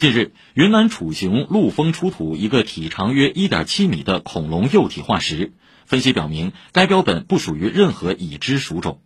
近日云南楚雄陆丰出土一个体长约一点七米的恐龙幼体化石分析表明该标本不属于任何已知属种。